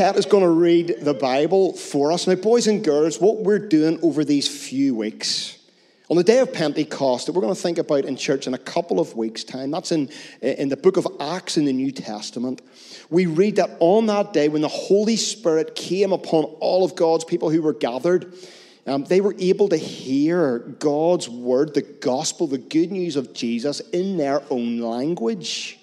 Ted is going to read the Bible for us. Now, boys and girls, what we're doing over these few weeks, on the day of Pentecost, that we're going to think about in church in a couple of weeks' time, that's in, in the book of Acts in the New Testament. We read that on that day when the Holy Spirit came upon all of God's people who were gathered, um, they were able to hear God's word, the gospel, the good news of Jesus in their own language.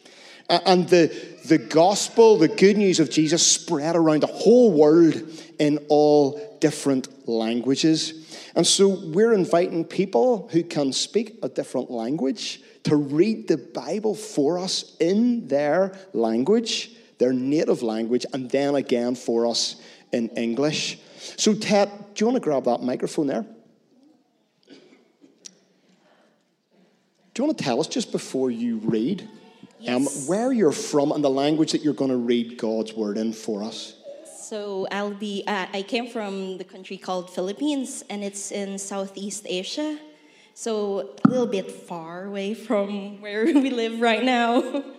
And the, the gospel, the good news of Jesus, spread around the whole world in all different languages. And so we're inviting people who can speak a different language to read the Bible for us in their language, their native language, and then again for us in English. So, Ted, do you want to grab that microphone there? Do you want to tell us just before you read Yes. um, where you're from and the language that you're going to read God's word in for us? So I'll be. Uh, I came from the country called Philippines, and it's in Southeast Asia. So a little bit far away from where we live right now.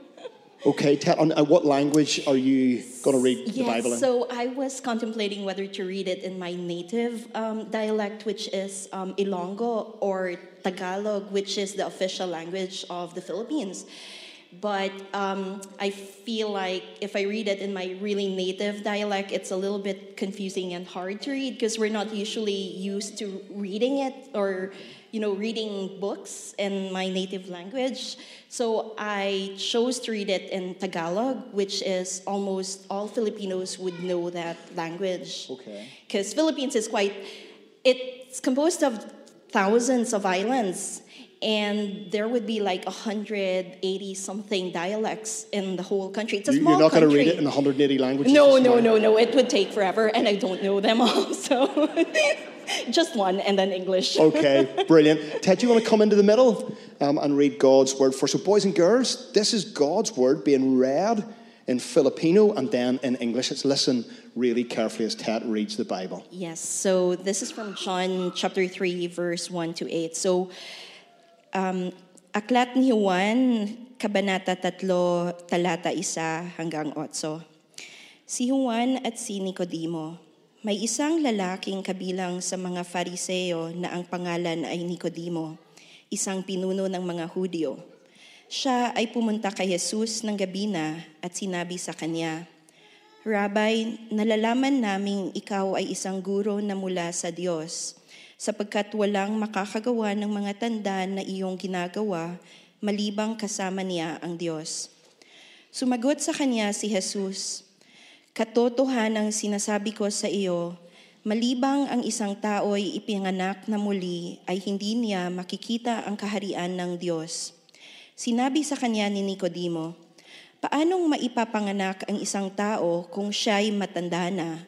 Okay, Ted, and uh, what language are you going to read the Bible in? So I was contemplating whether to read it in my native um, dialect, which is um, Ilonggo, or Tagalog, which is the official language of the Philippines. But um, I feel like if I read it in my really native dialect, it's a little bit confusing and hard to read because we're not usually used to reading it or, you know, reading books in my native language. So I chose to read it in Tagalog, which is almost all Filipinos would know that language. Okay. Because Philippines is quite, it's composed of thousands of islands, and there would be like 180 something dialects in the whole country. It's a You- small You're not going to read it in 180 languages? No, no, no, no. It would take forever, and I don't know them all. So just one, and then English. Okay, brilliant. Ted, do you want to come into the middle um, and read God's word first? So, boys and girls, this is God's word being read in Filipino and then in English. Let's listen really carefully as Ted reads the Bible. Yes, so this is from John chapter 3, verse 1 to 8. So, um, Aklat ni Juan, Kabanata 3, Talata 1 hanggang 8. Si Juan at si Nicodemo. May isang lalaking kabilang sa mga fariseo na ang pangalan ay Nicodemo, isang pinuno ng mga Hudyo. Siya ay pumunta kay Jesus ng gabi na at sinabi sa kanya, Rabbi, nalalaman naming ikaw ay isang guro na mula sa Diyos, sapagkat walang makakagawa ng mga tanda na iyong ginagawa, malibang kasama niya ang Diyos. Sumagot sa kanya si Jesus, Katotohanang sinasabi ko sa iyo, malibang ang isang tao'y ipinganak na muli ay hindi niya makikita ang kaharian ng Diyos. Sinabi sa kanya ni Nicodemo, Paanong maipapanganak ang isang tao kung siya'y matanda na?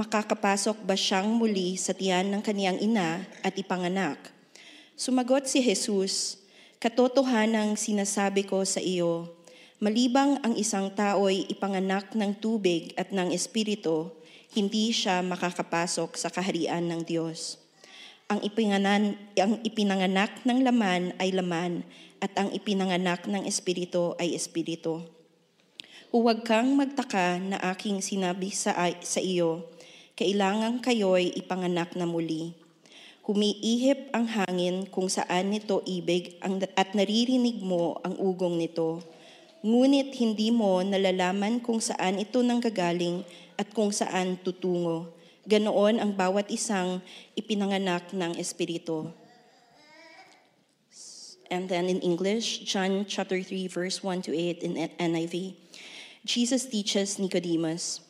Makakapasok ba siyang muli sa tiyan ng kaniyang ina at ipanganak? Sumagot si Jesus, Katotohanang sinasabi ko sa iyo, malibang ang isang tao'y ipanganak ng tubig at ng espiritu, hindi siya makakapasok sa kaharian ng Diyos. Ang, ipinganan, ang ipinanganak ng laman ay laman, at ang ipinanganak ng espiritu ay espiritu. Huwag kang magtaka na aking sinabi sa, sa iyo, kailangan kayo'y ipanganak na muli. Humiihip ang hangin kung saan nito ibig ang, at naririnig mo ang ugong nito. Ngunit hindi mo nalalaman kung saan ito nanggagaling at kung saan tutungo. Ganoon ang bawat isang ipinanganak ng Espiritu. And then in English, John chapter 3, verse 1 to 8 in NIV. Jesus teaches Nicodemus.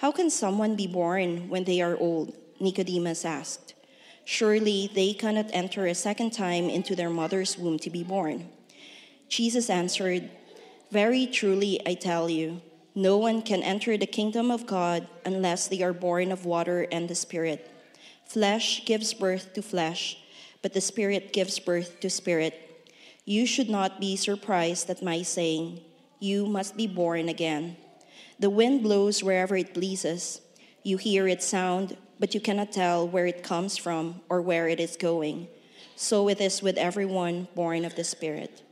How can someone be born when they are old? Nicodemus asked. Surely they cannot enter a second time into their mother's womb to be born. Jesus answered, Very truly I tell you, No one can enter the kingdom of God unless they are born of water and the Spirit. Flesh gives birth to flesh, but the Spirit gives birth to spirit. You should not be surprised at my saying, You must be born again. The wind blows wherever it pleases. You hear its sound, but you cannot tell where it comes from or where it is going. So it is with everyone born of the Spirit.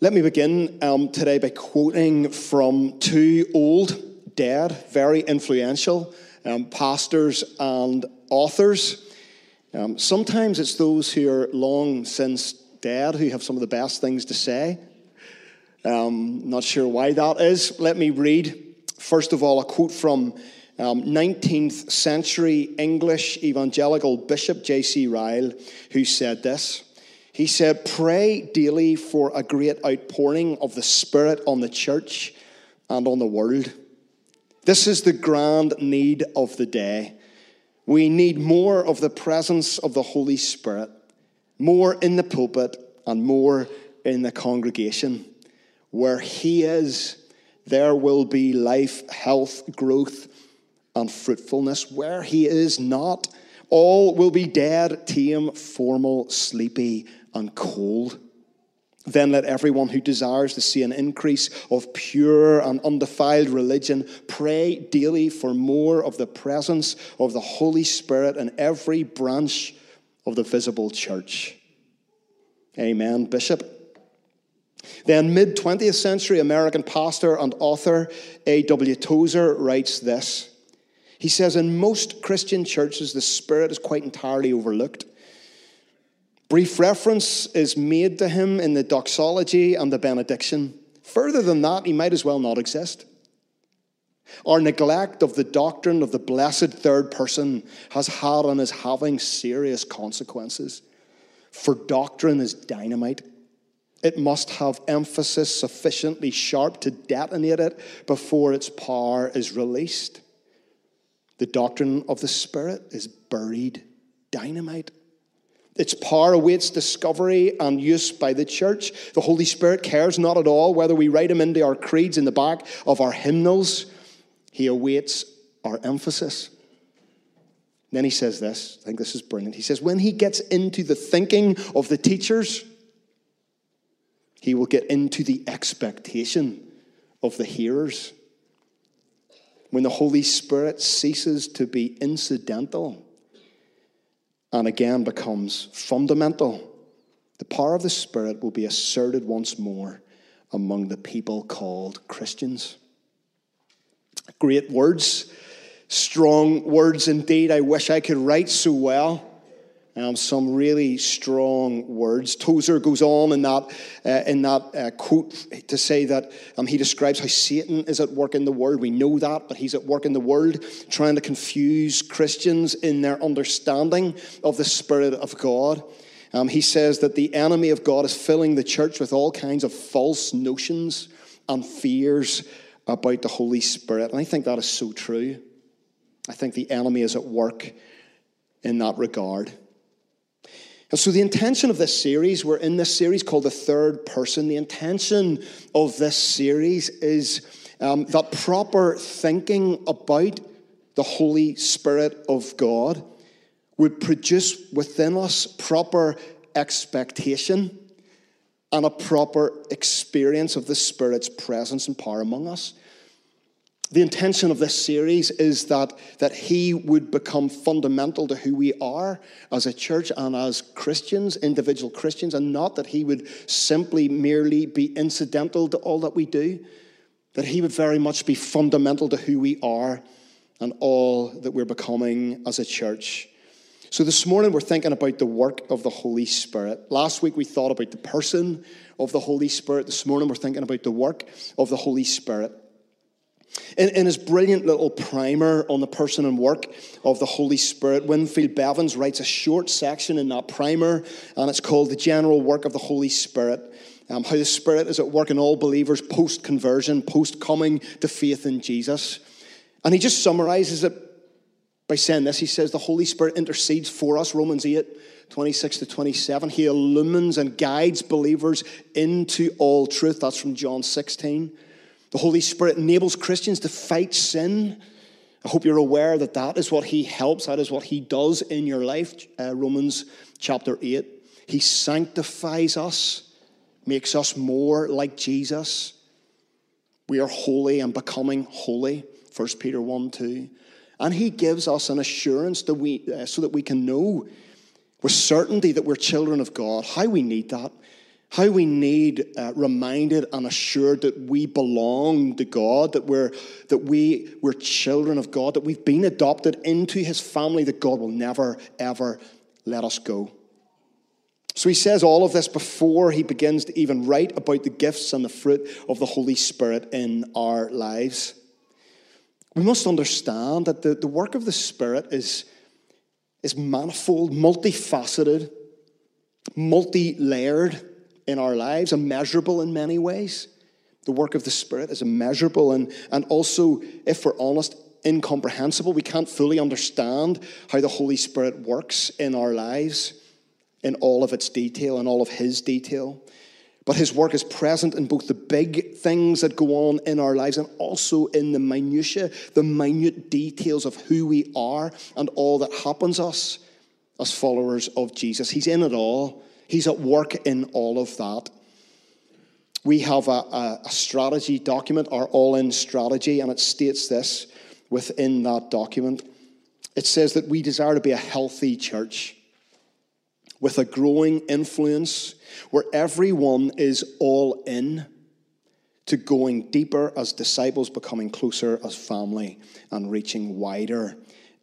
Let me begin um, today by quoting from two old, dead, very influential um, pastors and authors. Um, sometimes it's those who are long since dead who have some of the best things to say. Um, not sure why that is. Let me read, first of all, a quote from 19th um, century English evangelical bishop J.C. Ryle, who said this. He said, Pray daily for a great outpouring of the Spirit on the church and on the world. This is the grand need of the day. We need more of the presence of the Holy Spirit, more in the pulpit and more in the congregation. Where He is, there will be life, health, growth, and fruitfulness. Where He is not, all will be dead, tame, formal, sleepy, and cold. Then let everyone who desires to see an increase of pure and undefiled religion pray daily for more of the presence of the Holy Spirit in every branch of the visible church. Amen, Bishop. Then, mid 20th century American pastor and author A.W. Tozer writes this. He says, In most Christian churches, the Spirit is quite entirely overlooked. Brief reference is made to him in the doxology and the benediction. Further than that, he might as well not exist. Our neglect of the doctrine of the blessed third person has had and is having serious consequences. For doctrine is dynamite. It must have emphasis sufficiently sharp to detonate it before its power is released. The doctrine of the Spirit is buried dynamite. Its power awaits discovery and use by the church. The Holy Spirit cares not at all whether we write him into our creeds in the back of our hymnals. He awaits our emphasis. Then he says this, I think this is brilliant. He says, when he gets into the thinking of the teachers, he will get into the expectation of the hearers. When the Holy Spirit ceases to be incidental, and again becomes fundamental. The power of the Spirit will be asserted once more among the people called Christians. Great words, strong words indeed. I wish I could write so well. Um, some really strong words. Tozer goes on in that, uh, in that uh, quote to say that um, he describes how Satan is at work in the world. We know that, but he's at work in the world trying to confuse Christians in their understanding of the Spirit of God. Um, he says that the enemy of God is filling the church with all kinds of false notions and fears about the Holy Spirit. And I think that is so true. I think the enemy is at work in that regard. And so, the intention of this series, we're in this series called The Third Person. The intention of this series is um, that proper thinking about the Holy Spirit of God would produce within us proper expectation and a proper experience of the Spirit's presence and power among us. The intention of this series is that, that He would become fundamental to who we are as a church and as Christians, individual Christians, and not that He would simply merely be incidental to all that we do, that He would very much be fundamental to who we are and all that we're becoming as a church. So this morning we're thinking about the work of the Holy Spirit. Last week we thought about the person of the Holy Spirit. This morning we're thinking about the work of the Holy Spirit. In, in, his brilliant little primer on the person and work of the Holy Spirit, Winfield Bevins writes a short section in that primer, and it's called The General Work of the Holy Spirit. Um, how the Spirit is at work in all believers post conversion, post coming to faith in Jesus. And he just summarizes it By saying this, he says the Holy Spirit intercedes for us, Romans 8, 26 to 27. He illumines and guides believers into all truth. That's from John 16. The Holy Spirit enables Christians to fight sin. I hope you're aware that that is what he helps, that is what he does in your life. Uh, Romans chapter 8. He sanctifies us, makes us more like Jesus. We are holy and becoming holy. 1 Peter 1 2. And he gives us an assurance that we, uh, so that we can know with certainty that we're children of God. How we need that. How we need uh, reminded and assured that we belong to God, that we're, that we, we're children of God, that we've been adopted into his family, that God will never, ever let us go. So he says all of this before he begins to even write about the gifts and the fruit of the Holy Spirit in our lives. We must understand that the, the work of the Spirit is, is manifold, multifaceted, multi layered in our lives, immeasurable in many ways. The work of the Spirit is immeasurable and, and also, if we're honest, incomprehensible. We can't fully understand how the Holy Spirit works in our lives in all of its detail in all of His detail. But his work is present in both the big things that go on in our lives and also in the minutiae, the minute details of who we are and all that happens us as followers of Jesus. He's in it all. He's at work in all of that. We have a, a, a strategy document, our all in strategy, and it states this within that document. It says that we desire to be a healthy church with a growing influence where everyone is all in to going deeper as disciples, becoming closer as family, and reaching wider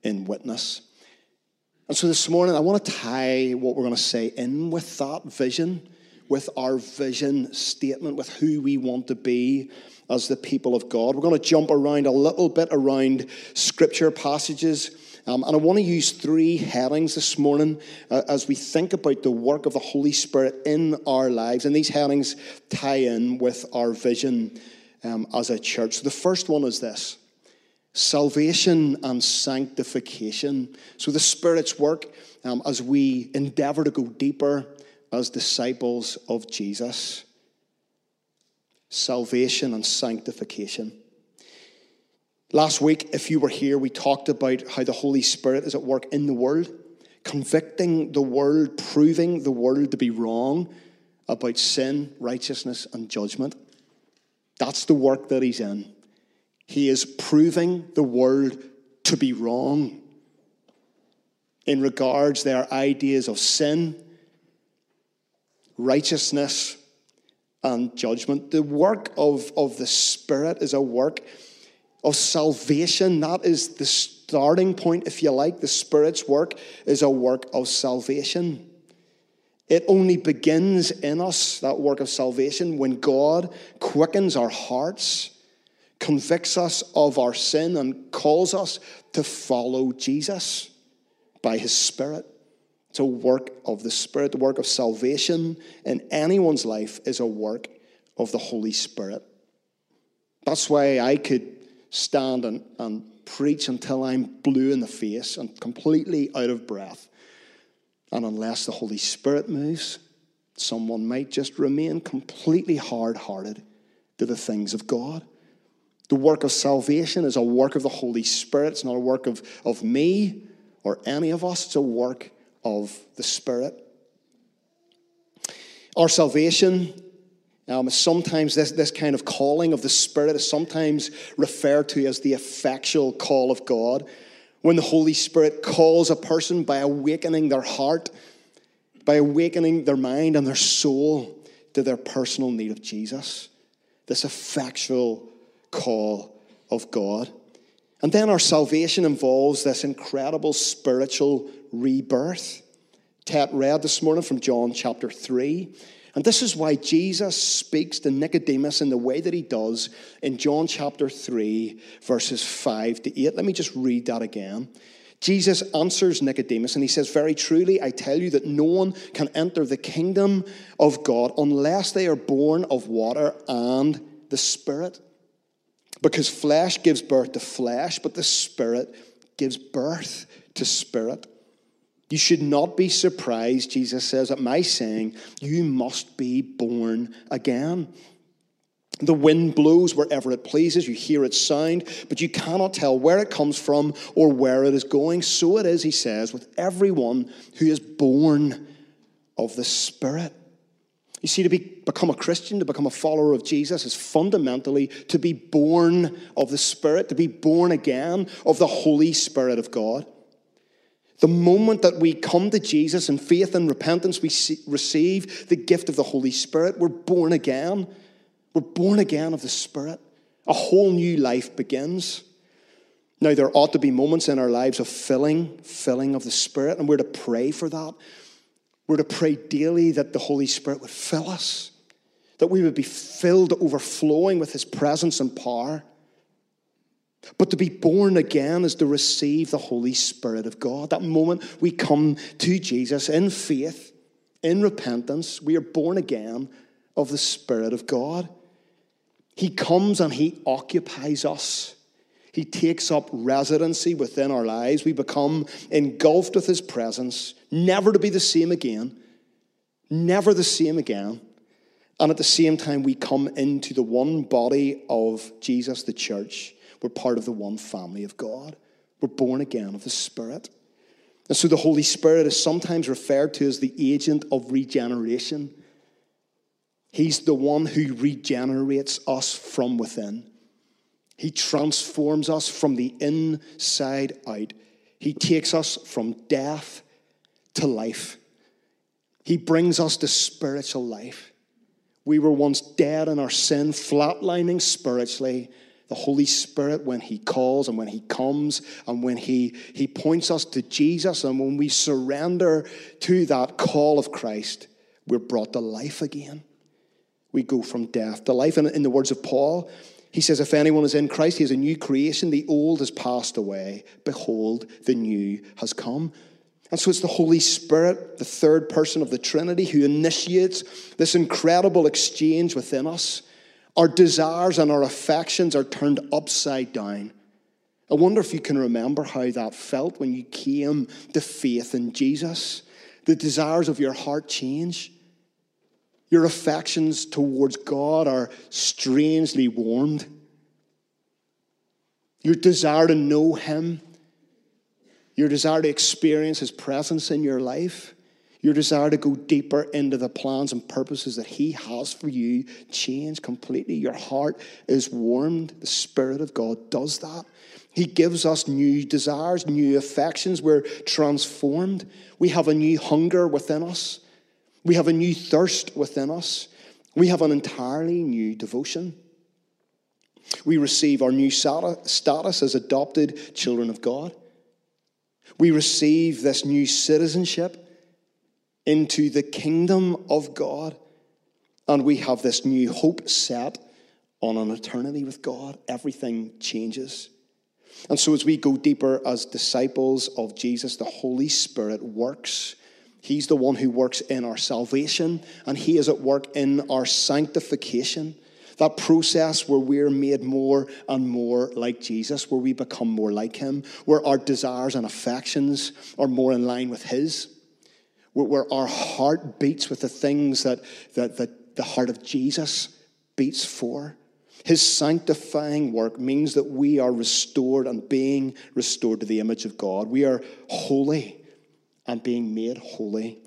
in witness. And so this morning, I want to tie what we're going to say in with that vision, with our vision statement, with who we want to be as the people of God. We're going to jump around a little bit around scripture passages um, and I want to use three headings this morning uh, as we think about the work of the Holy Spirit in our lives. And these headings tie in with our vision um, as a church. So the first one is this salvation and sanctification. So the Spirit's work um, as we endeavor to go deeper as disciples of Jesus. Salvation and sanctification. Last week, if you were here, we talked about how the Holy Spirit is at work in the world, convicting the world, proving the world to be wrong about sin, righteousness, and judgment. That's the work that He's in. He is proving the world to be wrong in regards their ideas of sin, righteousness, and judgment. The work of, of the Spirit is a work of salvation. That is the starting point, if you like. The Spirit's work is a work of salvation. It only begins in us, that work of salvation, when God quickens our hearts, convicts us of our sin, and calls us to follow Jesus by His Spirit. It's a work of the Spirit. The work of salvation in anyone's life is a work of the Holy Spirit. That's why I could stand and, and preach until I'm blue in the face and completely out of breath. And unless the Holy Spirit moves, someone might just remain completely hard hearted to the things of God. The work of salvation is a work of the Holy Spirit. It's not a work of, of me or any of us, it's a work of the Spirit. Our salvation um, sometimes this, this kind of calling of the Spirit is sometimes referred to as the effectual call of God. When the Holy Spirit calls a person by awakening their heart, by awakening their mind and their soul to their personal need of Jesus. This effectual call of God. And then our salvation involves this incredible spiritual rebirth. Ted read this morning from John chapter 3. And this is why Jesus speaks to Nicodemus in the way that he does in John chapter 3, verses 5 to 8. Let me just read that again. Jesus answers Nicodemus and he says, Very truly, I tell you that no one can enter the kingdom of God unless they are born of water and the Spirit. Because flesh gives birth to flesh, but the Spirit gives birth to spirit. You should not be surprised, Jesus says, at my saying, You must be born again. The wind blows wherever it pleases. You hear its sound, but you cannot tell where it comes from or where it is going. So it is, he says, with everyone who is born of the Spirit. You see, to be, become a Christian, to become a follower of Jesus, is fundamentally to be born of the Spirit, to be born again of the Holy Spirit of God. The moment that we come to Jesus in faith and repentance, we see, receive the gift of the Holy Spirit. We're born again. We're born again of the Spirit. A whole new life begins. Now, there ought to be moments in our lives of filling, filling of the Spirit, and we're to pray for that. We're to pray daily that the Holy Spirit would fill us, that we would be filled overflowing with His presence and power. But to be born again is to receive the Holy Spirit of God. That moment we come to Jesus in faith, in repentance, we are born again of the Spirit of God. He comes and He occupies us. He takes up residency within our lives. We become engulfed with His presence, never to be the same again, never the same again. And at the same time, we come into the one body of Jesus, the church. We're part of the one family of God. We're born again of the Spirit. And so the Holy Spirit is sometimes referred to as the agent of regeneration. He's the one who regenerates us from within. He transforms us from the inside out. He takes us from death to life. He brings us to spiritual life. We were once dead in our sin, flatlining spiritually. The Holy Spirit, when He calls and when He comes and when He, he points us to Jesus and when we surrender to that call of Christ, we're brought to life again. We go from death to life. And in the words of Paul, he says, If anyone is in Christ, he is a new creation. The old has passed away. Behold, the new has come. And so it's the Holy Spirit, the third person of the Trinity, who initiates this incredible exchange within us. Our desires and our affections are turned upside down. I wonder if you can remember how that felt when you came to faith in Jesus. The desires of your heart change. Your affections towards God are strangely warmed. Your desire to know Him, your desire to experience His presence in your life, your desire to go deeper into the plans and purposes that He has for you change completely. Your heart is warmed. The Spirit of God does that. He gives us new desires, new affections. We're transformed. We have a new hunger within us. We have a new thirst within us. We have an entirely new devotion. We receive our new status as adopted children of God. We receive this new citizenship into the kingdom of God. And we have this new hope set on an eternity with God. Everything changes. And so, as we go deeper as disciples of Jesus, the Holy Spirit works He's the one who works in our salvation, and He is at work in our sanctification. That process where we're made more and more like Jesus, where we become more like Him, where our desires and affections are more in line with His, where, our heart beats with the things that, that, that the heart of Jesus beats for. His sanctifying work means that we are restored and being restored to the image of God. We are holy and being made holy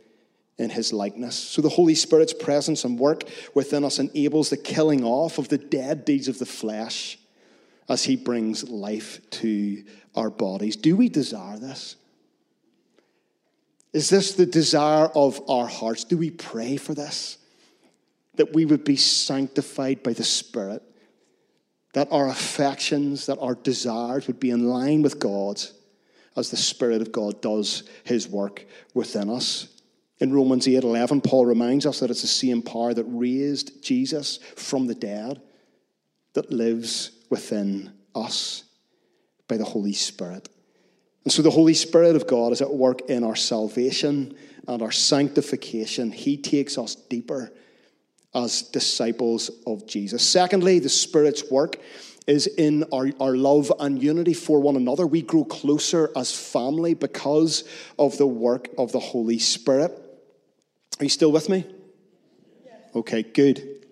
in his likeness. So the Holy Spirit's presence and work within us enables the killing off of the dead deeds of the flesh as he brings life to our bodies. Do we desire this? Is this the desire of our hearts? Do we pray for this? That we would be sanctified by the Spirit, that our affections, that our desires would be in line with God's as the Spirit of God does his work within us. In Romans 8 11, Paul reminds us that it's the same power that raised Jesus from the dead that lives within us by the Holy Spirit. And so the Holy Spirit of God is at work in our salvation and our sanctification. He takes us deeper as disciples of Jesus. Secondly, the Spirit's work is in our, our love and unity for one another. We grow closer as family because of the work of the Holy Spirit. Are you still with me? Okay, good.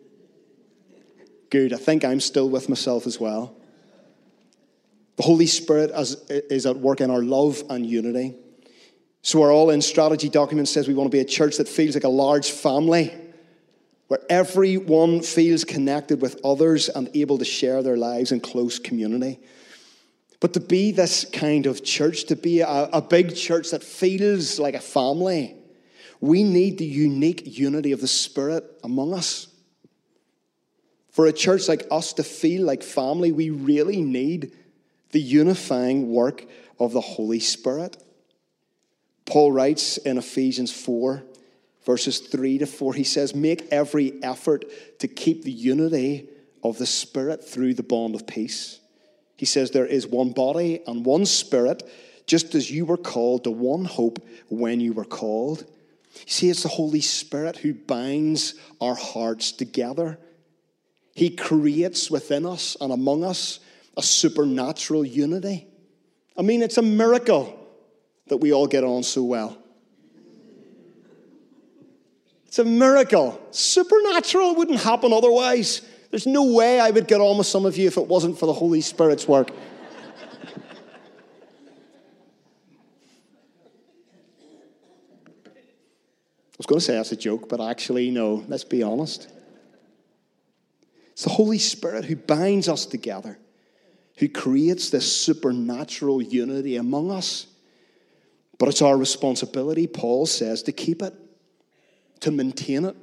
Good. I think I'm still with myself as well. The Holy Spirit is at work in our love and unity. So, our all in strategy document says we want to be a church that feels like a large family, where everyone feels connected with others and able to share their lives in close community. But to be this kind of church, to be a, a big church that feels like a family, we need the unique unity of the Spirit among us. For a church like us to feel like family, we really need the unifying work of the Holy Spirit. Paul writes in Ephesians 4, verses 3 to 4, he says, Make every effort to keep the unity of the Spirit through the bond of peace. He says, There is one body and one Spirit, just as you were called to one hope when you were called. You see, it's the Holy Spirit who binds our hearts together. He creates within us and among us a supernatural unity. I mean, it's a miracle that we all get on so well. It's a miracle. Supernatural wouldn't happen otherwise. There's no way I would get on with some of you if it wasn't for the Holy Spirit's work. I was going to say that's a joke, but actually, no, let's be honest. It's the Holy Spirit who binds us together who creates this supernatural unity among us. But it's our responsibility, Paul says, to keep it, to maintain it.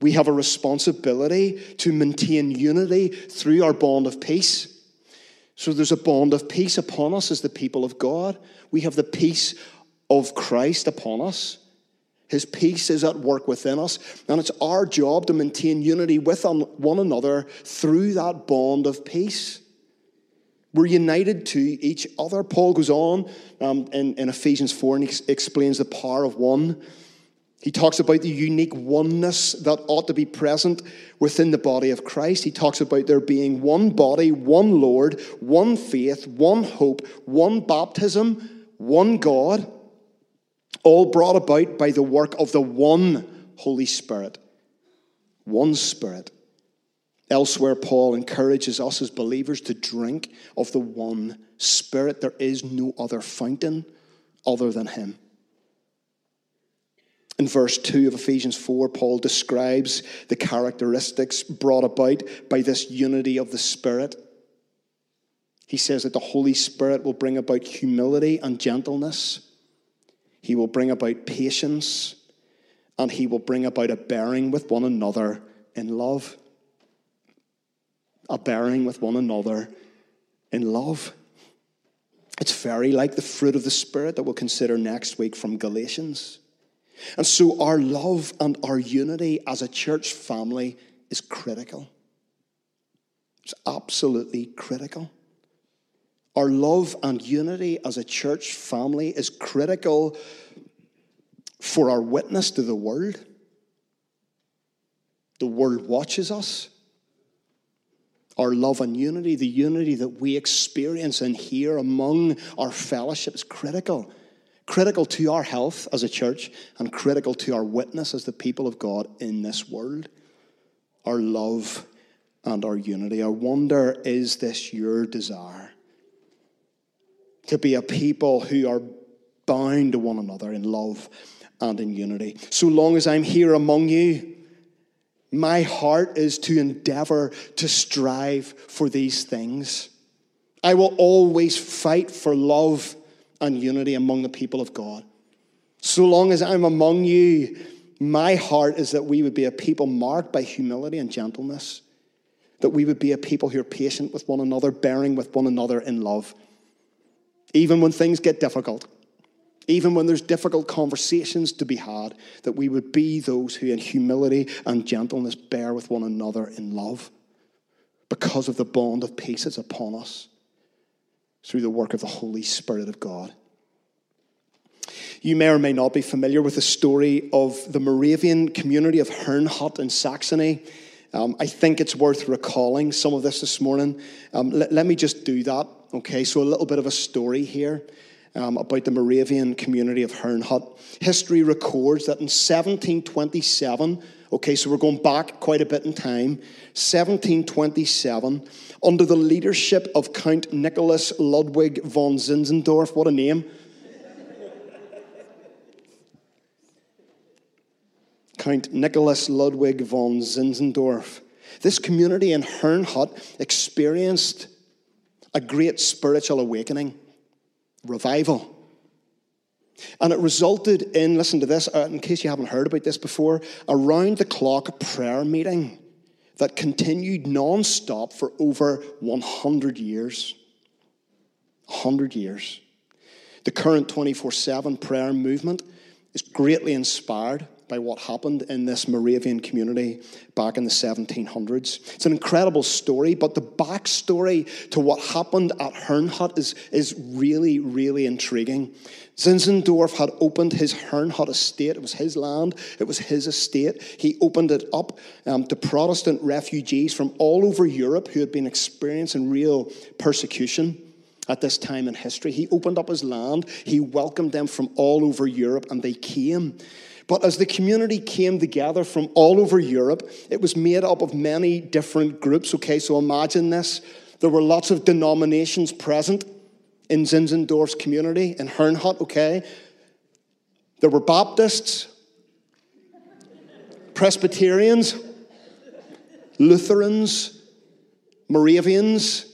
We have a responsibility to maintain unity through our bond of peace. So there's a bond of peace upon us as the people of God. We have the peace of Christ upon us. His peace is at work within us, and it's our job to maintain unity with one another through that bond of peace. We're united to each other. Paul goes on um, in, in Ephesians 4 and he explains the power of one. He talks about the unique oneness that ought to be present within the body of Christ. He talks about there being one body, one Lord, one faith, one hope, one baptism, one God all brought about by the work of the one Holy Spirit. One Spirit. Elsewhere, Paul encourages us as believers to drink of the one Spirit. There is no other fountain other than Him. In verse 2 of Ephesians 4, Paul describes the characteristics brought about by this unity of the Spirit. He says that the Holy Spirit will bring about humility and gentleness he will bring about patience, and he will bring about a bearing with one another in love. A bearing with one another in love. It's very like the fruit of the Spirit that we'll consider next week from Galatians. And so, our love and our unity as a church family is critical. It's absolutely critical. Our love and unity as a church family is critical for our witness to the world. The world watches us. Our love and unity, the unity that we experience and hear among our fellowship is critical. Critical to our health as a church and critical to our witness as the people of God in this world. Our love and our unity. I wonder, is this your desire? To be a people who are bound to one another in love and in unity. So long as I'm here among you, my heart is to endeavor to strive for these things. I will always fight for love and unity among the people of God. So long as I'm among you, my heart is that we would be a people marked by humility and gentleness, that we would be a people who are patient with one another, bearing with one another in love even when things get difficult, even when there's difficult conversations to be had, that we would be those who, in humility and gentleness, bear with one another in love because of the bond of peace that's upon us through the work of the Holy Spirit of God. You may or may not be familiar with the story of the Moravian community of Herrnhut in Saxony. Um, I think it's worth recalling some of this this morning. Um, let, let, me just do that, okay? So, a little bit of a story here um, about the Moravian community of Herrnhut. History records that in 1727, okay, so we're going back quite a bit in time, 1727, under the leadership of Count Nicholas Ludwig von Zinzendorf, what a name! Count Nicholas Ludwig von Zinzendorf. This community in Herrnhut experienced a great spiritual awakening, revival. And it resulted in, listen to this, uh, in case you haven't heard about this before, a round the clock prayer meeting that continued non stop for over 100 years. 100 years. The current 24 7 prayer movement is greatly inspired by what happened in this Moravian community back in the 1700s. It's an incredible story, but the backstory to what happened at Herrnhut is, is really, really intriguing. Zinzendorf had opened his Herrnhut estate. It was his land, it was his estate. He opened it up um, to Protestant refugees from all over Europe who had been experiencing real persecution at this time in history. He opened up his land, he welcomed them from all over Europe, and they came. But as the community came together from all over Europe, it was made up of many different groups. Okay, so imagine this. There were lots of denominations present in Zinzendorf's community, in Herrnhut, okay? There were Baptists, Presbyterians, Lutherans, Moravians,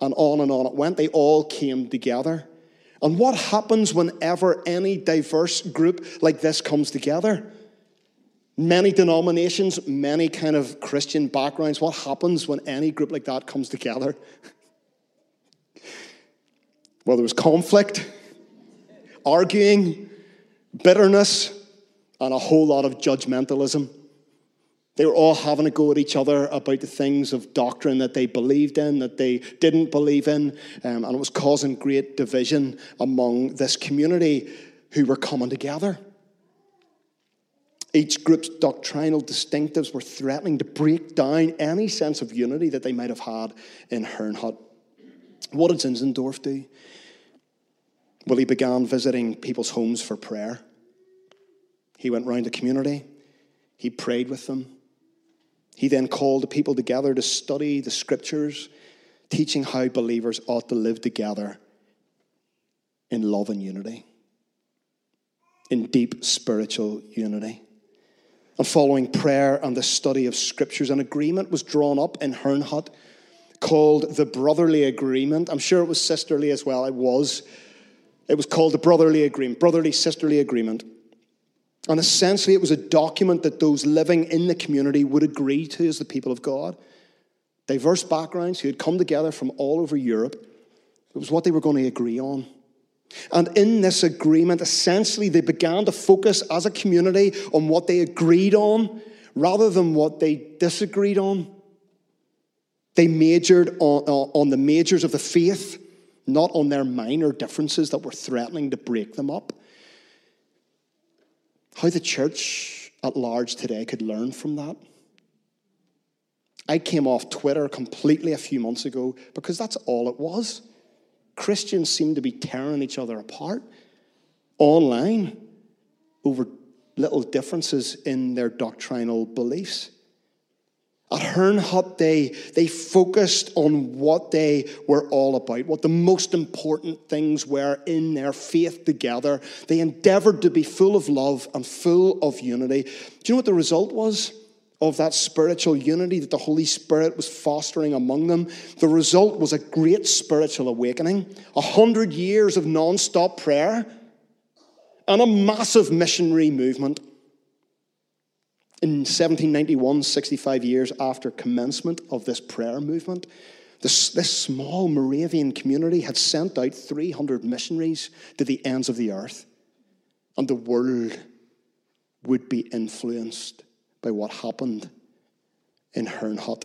and on and on it went. They all came together. And what happens whenever any diverse group like this comes together? Many denominations, many kind of Christian backgrounds. What happens when any group like that comes together? Well, there was conflict, arguing, bitterness, and a whole lot of judgmentalism. They were all having a go at each other about the things of doctrine that they believed in, that they didn't believe in, um, and it was causing great division among this community who were coming together. Each group's doctrinal distinctives were threatening to break down any sense of unity that they might have had in Herrnhut. What did Zinzendorf do? Well, he began visiting people's homes for prayer. He went round the community, he prayed with them, he then called the people together to study the scriptures, teaching how believers ought to live together in love and unity, in deep spiritual unity. And following prayer and the study of scriptures, an agreement was drawn up in Herrnhut called the Brotherly Agreement. I'm sure it was sisterly as well. It was. It was called the Brotherly Agreement, Brotherly Sisterly Agreement. And essentially, it was a document that those living in the community would agree to as the people of God. Diverse backgrounds who had come together from all over Europe. It was what they were going to agree on. And in this agreement, essentially, they began to focus as a community on what they agreed on rather than what they disagreed on. They majored on, uh, on the majors of the faith, not on their minor differences that were threatening to break them up how the church at large today could learn from that. I came off Twitter completely a few months ago because that's all it was. Christians seem to be tearing each other apart online over little differences in their doctrinal beliefs. At Herrnhut, they, they focused on what they were all about, what the most important things were in their faith together. They endeavored to be full of love and full of unity. Do you know what the result was of that spiritual unity that the Holy Spirit was fostering among them? The result was a great spiritual awakening, a hundred years of non stop prayer, and a massive missionary movement. In 1791, 65 years after commencement of this prayer movement, this, this small Moravian community had sent out 300 missionaries to the ends of the earth. And the world would be influenced by what happened in Herrnhut.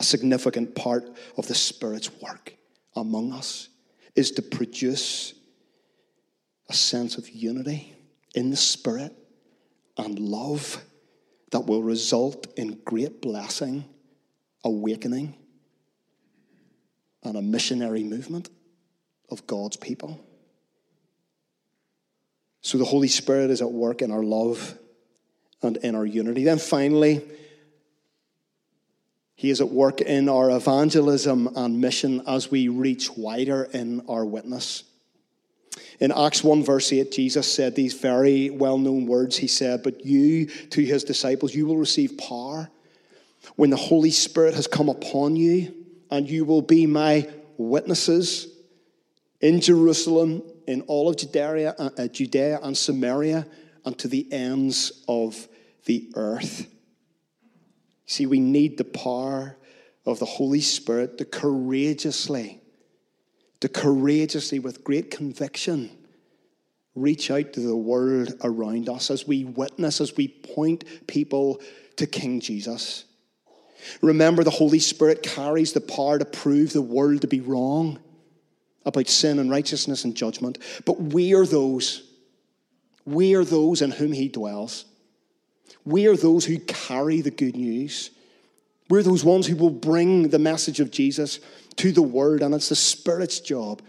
A significant part of the Spirit's work among us is to produce a sense of unity in the Spirit and love that will result in great blessing, awakening, and a missionary movement of God's people. So the Holy Spirit is at work in our love and in our unity. Then finally, He is at work in our evangelism and mission as we reach wider in our witness. In Acts 1, verse 8, Jesus said these very well known words. He said, But you, to his disciples, you will receive power when the Holy Spirit has come upon you, and you will be my witnesses in Jerusalem, in all of Judea, uh, Judea and Samaria, and to the ends of the earth. See, we need the power of the Holy Spirit to courageously to courageously, with great conviction, reach out to the world around us as we witness, as we point people to King Jesus. Remember, the Holy Spirit carries the power to prove the world to be wrong about sin and righteousness and judgment. But we are those, we are those in whom He dwells. We are those who carry the good news. We're those ones who will bring the message of Jesus to the Word, and it's the Spirit's job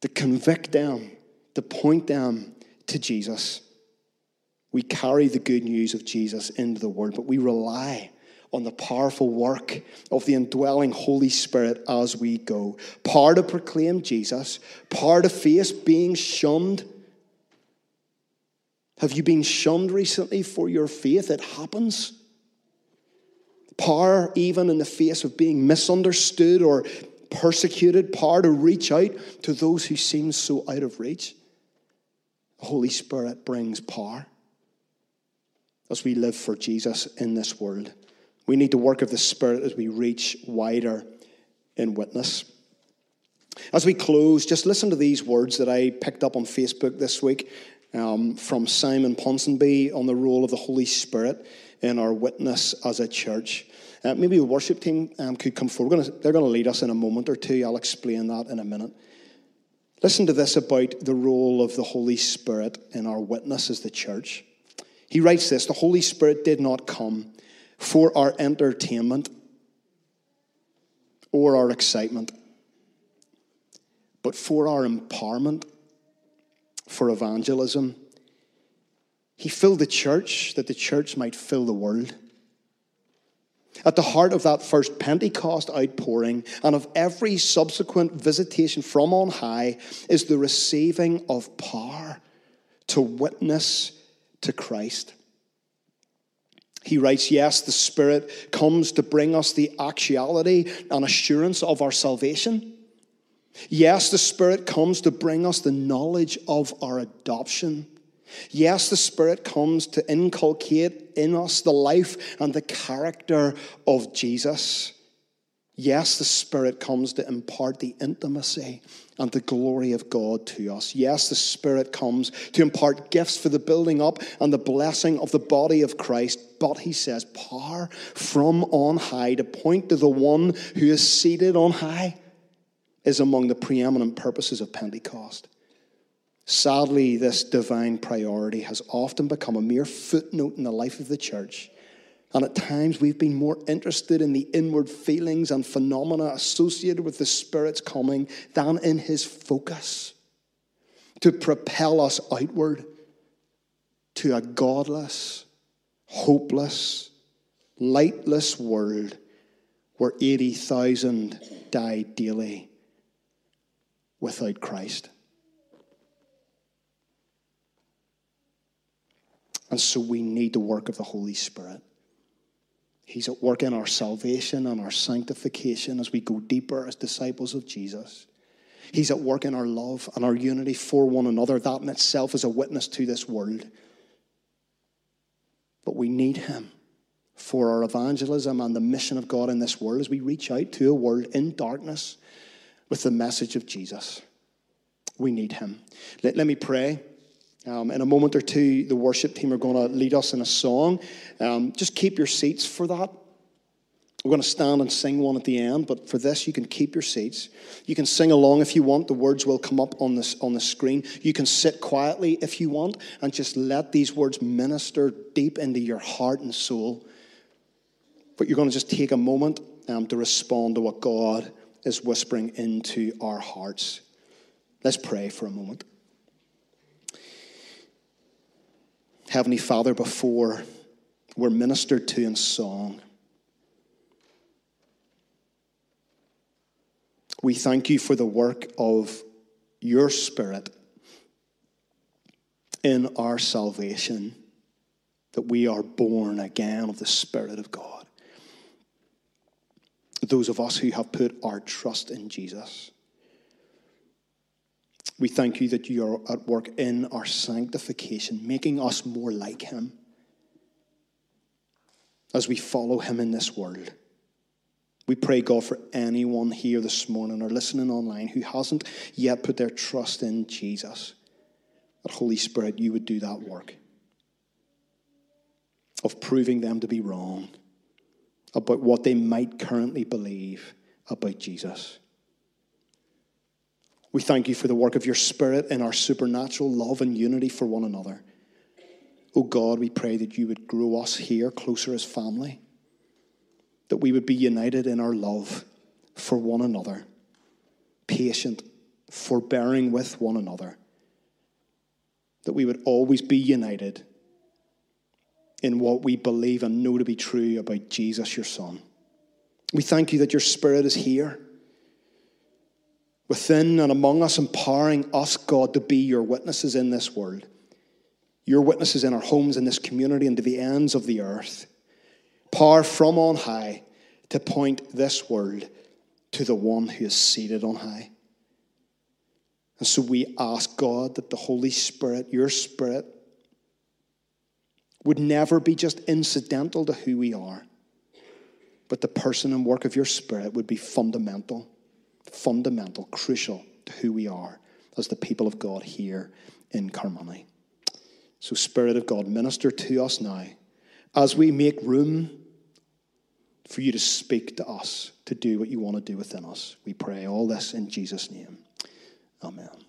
to convict them, to point them to Jesus. We carry the good news of Jesus into the world, but we rely on the powerful work of the indwelling Holy Spirit as we go. Power to proclaim Jesus, power to face being shunned. Have you been shunned recently for your faith? It happens power even in the face of being misunderstood or persecuted, power to reach out to those who seem so out of reach. The Holy Spirit brings power as we live for Jesus in this world. We need the work of the Spirit as we reach wider in witness. As we close, just listen to these words that I picked up on Facebook this week um, from Simon Ponsonby on the role of the Holy Spirit in our witness as a church. Uh, maybe the worship team um, could come forward. Gonna, they're going to lead us in a moment or two. I'll explain that in a minute. Listen to this about the role of the Holy Spirit in our witness as the church. He writes this The Holy Spirit did not come for our entertainment or our excitement, but for our empowerment, for evangelism he filled the church that the church might fill the world. At the heart of that first Pentecost outpouring and of every subsequent visitation from on high is the receiving of power to witness to Christ. He writes, Yes, the Spirit comes to bring us the actuality and assurance of our salvation. Yes, the Spirit comes to bring us the knowledge of our adoption. Yes, the Spirit comes to inculcate in us the life and the character of Jesus. Yes, the Spirit comes to impart the intimacy and the glory of God to us. Yes, the Spirit comes to impart gifts for the building up and the blessing of the body of Christ. But he says, power from on high to point to the one who is seated on high is among the preeminent purposes of Pentecost. Sadly, this divine priority has often become a mere footnote in the life of the church. And at times, we've been more interested in the inward feelings and phenomena associated with the Spirit's coming than in His focus to propel us outward to a godless, hopeless, lightless world where 80,000 die daily without Christ. And so we need the work of the Holy Spirit. He's at work in our salvation and our sanctification as we go deeper as disciples of Jesus. He's at work in our love and our unity for one another. That in itself is a witness to this world. But we need Him for our evangelism and the mission of God in this world as we reach out to a world in darkness with the message of Jesus. We need Him. Let, let me pray. Um, in a moment or two, the worship team are going to lead us in a song. Um, just keep your seats for that. We're going to stand and sing one at the end, but for this, you can keep your seats. You can sing along if you want. The words will come up on, this, on the screen. You can sit quietly if you want and just let these words minister deep into your heart and soul. But you're going to just take a moment um, to respond to what God is whispering into our hearts. Let's pray for a moment. Heavenly Father, before we're ministered to in song, We thank you for the work of your Spirit in our salvation, that we are born again of the Spirit of God. Those of us who have put our trust in Jesus. We thank you that you are at work in our sanctification, making us more like Him as we follow Him in this world. We pray, God, for anyone here this morning or listening online who hasn't yet put their trust in Jesus, that Holy Spirit, you would do that work of proving them to be wrong about what they might currently believe about Jesus. We thank you for the work of your Spirit in our supernatural love and unity for one another. Oh God, we pray that you would grow us here closer as family that we would be united in our love for one another, patient, forbearing with one another, that we would always be united in what we believe and know to be true about Jesus, your Son. We thank you that your Spirit is here within and among us, empowering us, God, to be your witnesses in this world, your witnesses in our homes, in this community, and to the ends of the earth. Power from on high to point this world to the one who is seated on high. And so we ask God that the Holy Spirit, your Spirit, would never be just incidental to who we are, but the person and work of your Spirit would be fundamental, fundamental, crucial to who we are as the people of God here in Carnmoney. So, Spirit of God, minister to us now as we make room for you to speak to us, to do what you want to do within us. We pray all this in Jesus' name. Amen.